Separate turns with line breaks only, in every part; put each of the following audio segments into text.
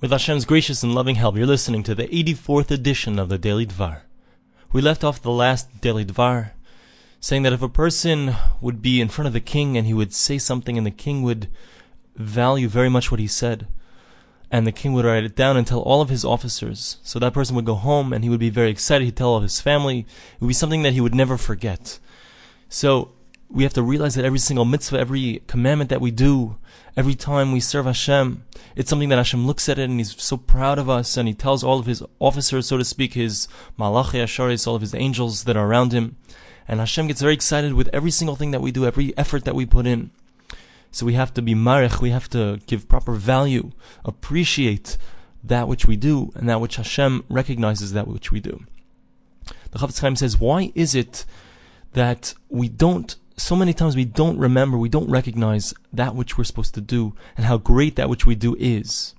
With Hashem's gracious and loving help, you're listening to the 84th edition of the Daily Dvar. We left off the last Daily Dvar saying that if a person would be in front of the king and he would say something and the king would value very much what he said, and the king would write it down and tell all of his officers, so that person would go home and he would be very excited, he'd tell all his family, it would be something that he would never forget. So, we have to realize that every single mitzvah, every commandment that we do, every time we serve Hashem, it's something that Hashem looks at it and He's so proud of us, and He tells all of His officers, so to speak, His malachi asharis, all of His angels that are around Him, and Hashem gets very excited with every single thing that we do, every effort that we put in. So we have to be marich, we have to give proper value, appreciate that which we do, and that which Hashem recognizes that which we do. The Chafetz Chaim says, why is it that we don't so many times we don't remember, we don't recognize that which we're supposed to do and how great that which we do is.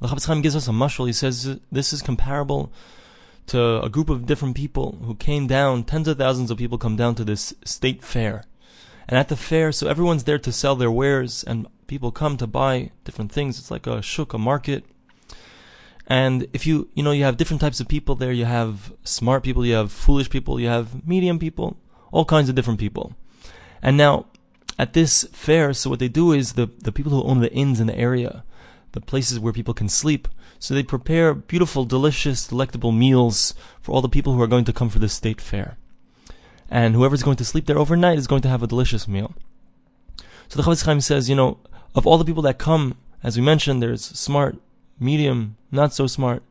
The Chafetz Chaim gives us a mashal. He says this is comparable to a group of different people who came down. Tens of thousands of people come down to this state fair, and at the fair, so everyone's there to sell their wares, and people come to buy different things. It's like a shuk, a market. And if you, you know, you have different types of people there. You have smart people, you have foolish people, you have medium people, all kinds of different people. And now, at this fair, so what they do is the, the people who own the inns in the area, the places where people can sleep, so they prepare beautiful, delicious, delectable meals for all the people who are going to come for this state fair. And whoever's going to sleep there overnight is going to have a delicious meal. So the Chafetz Chaim says, you know, of all the people that come, as we mentioned, there's smart, medium, not so smart.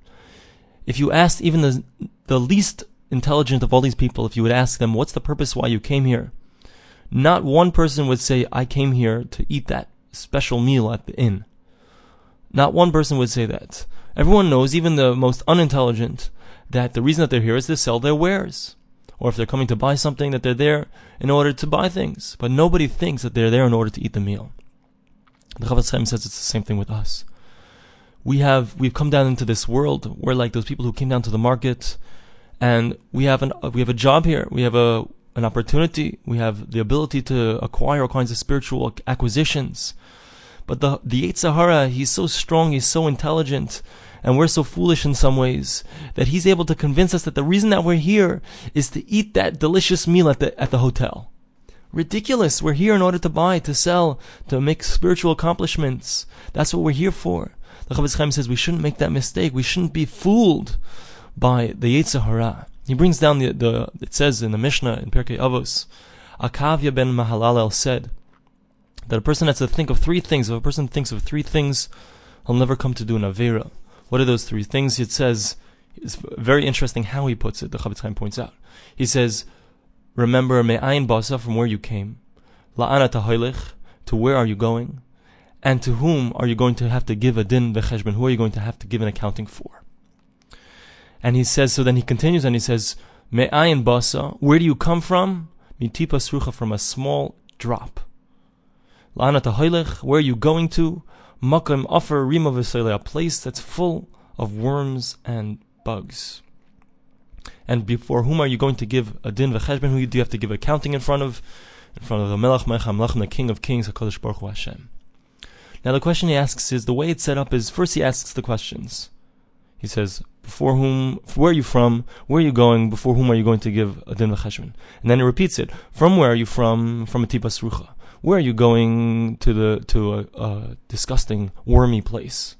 If you asked even the, the least intelligent of all these people, if you would ask them, what's the purpose why you came here? Not one person would say, I came here to eat that special meal at the inn. Not one person would say that. Everyone knows, even the most unintelligent, that the reason that they're here is to sell their wares. Or if they're coming to buy something, that they're there in order to buy things. But nobody thinks that they're there in order to eat the meal. The Chafetz Chaim says it's the same thing with us. We have, we've come down into this world. We're like those people who came down to the market and we have an, we have a job here. We have a, an opportunity. We have the ability to acquire all kinds of spiritual acquisitions. But the the Yetzer Hara, he's so strong, he's so intelligent, and we're so foolish in some ways that he's able to convince us that the reason that we're here is to eat that delicious meal at the at the hotel. Ridiculous. We're here in order to buy, to sell, to make spiritual accomplishments. That's what we're here for. The Chafetz Chaim says we shouldn't make that mistake. We shouldn't be fooled by the Yetzer Hara. He brings down the, the it says in the Mishnah in Pirkei Avos, Akavya ben Mahalalel said that a person has to think of three things. If a person thinks of three things, he'll never come to do an Avera. What are those three things? It says, it's very interesting how he puts it, the Chafetz Chaim points out. He says, remember me'ayin basa, from where you came, la'ana tahoilich, to where are you going, and to whom are you going to have to give a din v'cheshben, who are you going to have to give an accounting for? And he says, so then he continues and he says, Me'ayin basa, where do you come from? Mitipa srucha, from a small drop. La'ana tahoylech, where are you going to? Makam offer rima v'soyle, a place that's full of worms and bugs. And before whom are you going to give a din v'cheshben? Who do you have to give accounting in front of? In front of the Melech Malchei HaMelachim, the King of Kings, HaKadosh Baruch Hu Hashem. Now the question he asks is, the way it's set up is, first he asks the questions. He says, before whom, where are you from? Where are you going? Before whom are you going to give a din v'cheshbon? And then he repeats it. From where are you from? From a tipas rucha. Where are you going to the to a, a disgusting wormy place?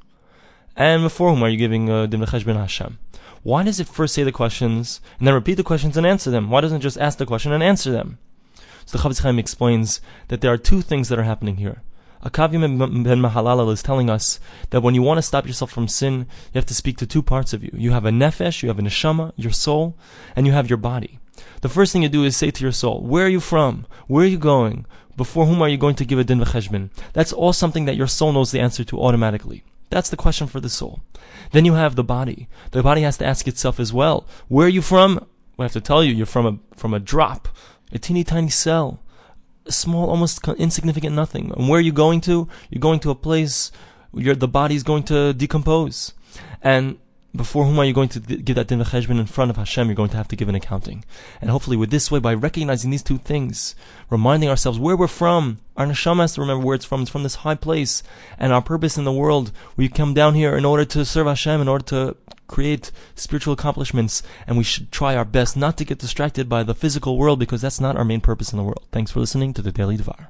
And before whom are you giving a din v'cheshbon Hashem? Why does it first say the questions and then repeat the questions and answer them? Why doesn't it just ask the question and answer them? So the Chafetz Chaim explains that there are two things that are happening here. Akavya ben Mahalalel is telling us that when you want to stop yourself from sin, you have to speak to two parts of you. You have a nefesh, you have a neshama, your soul, and you have your body. The first thing you do is say to your soul, where are you from? Where are you going? Before whom are you going to give a din v'cheshbon? That's all something that your soul knows the answer to automatically. That's the question for the soul. Then you have the body. The body has to ask itself as well, where are you from? I have to tell you, you're from a, from a drop, a teeny tiny cell small, almost insignificant nothing. And where are you going to? You're going to a place where the body's going to decompose. And before whom are you going to give that din v'cheshbon in front of Hashem? You're going to have to give an accounting. And hopefully with this way, by recognizing these two things, reminding ourselves where we're from, our neshama has to remember where it's from. It's from this high place. And our purpose in the world, we come down here in order to serve Hashem, in order to create spiritual accomplishments. And we should try our best not to get distracted by the physical world because that's not our main purpose in the world. Thanks for listening to the Daily Dvar.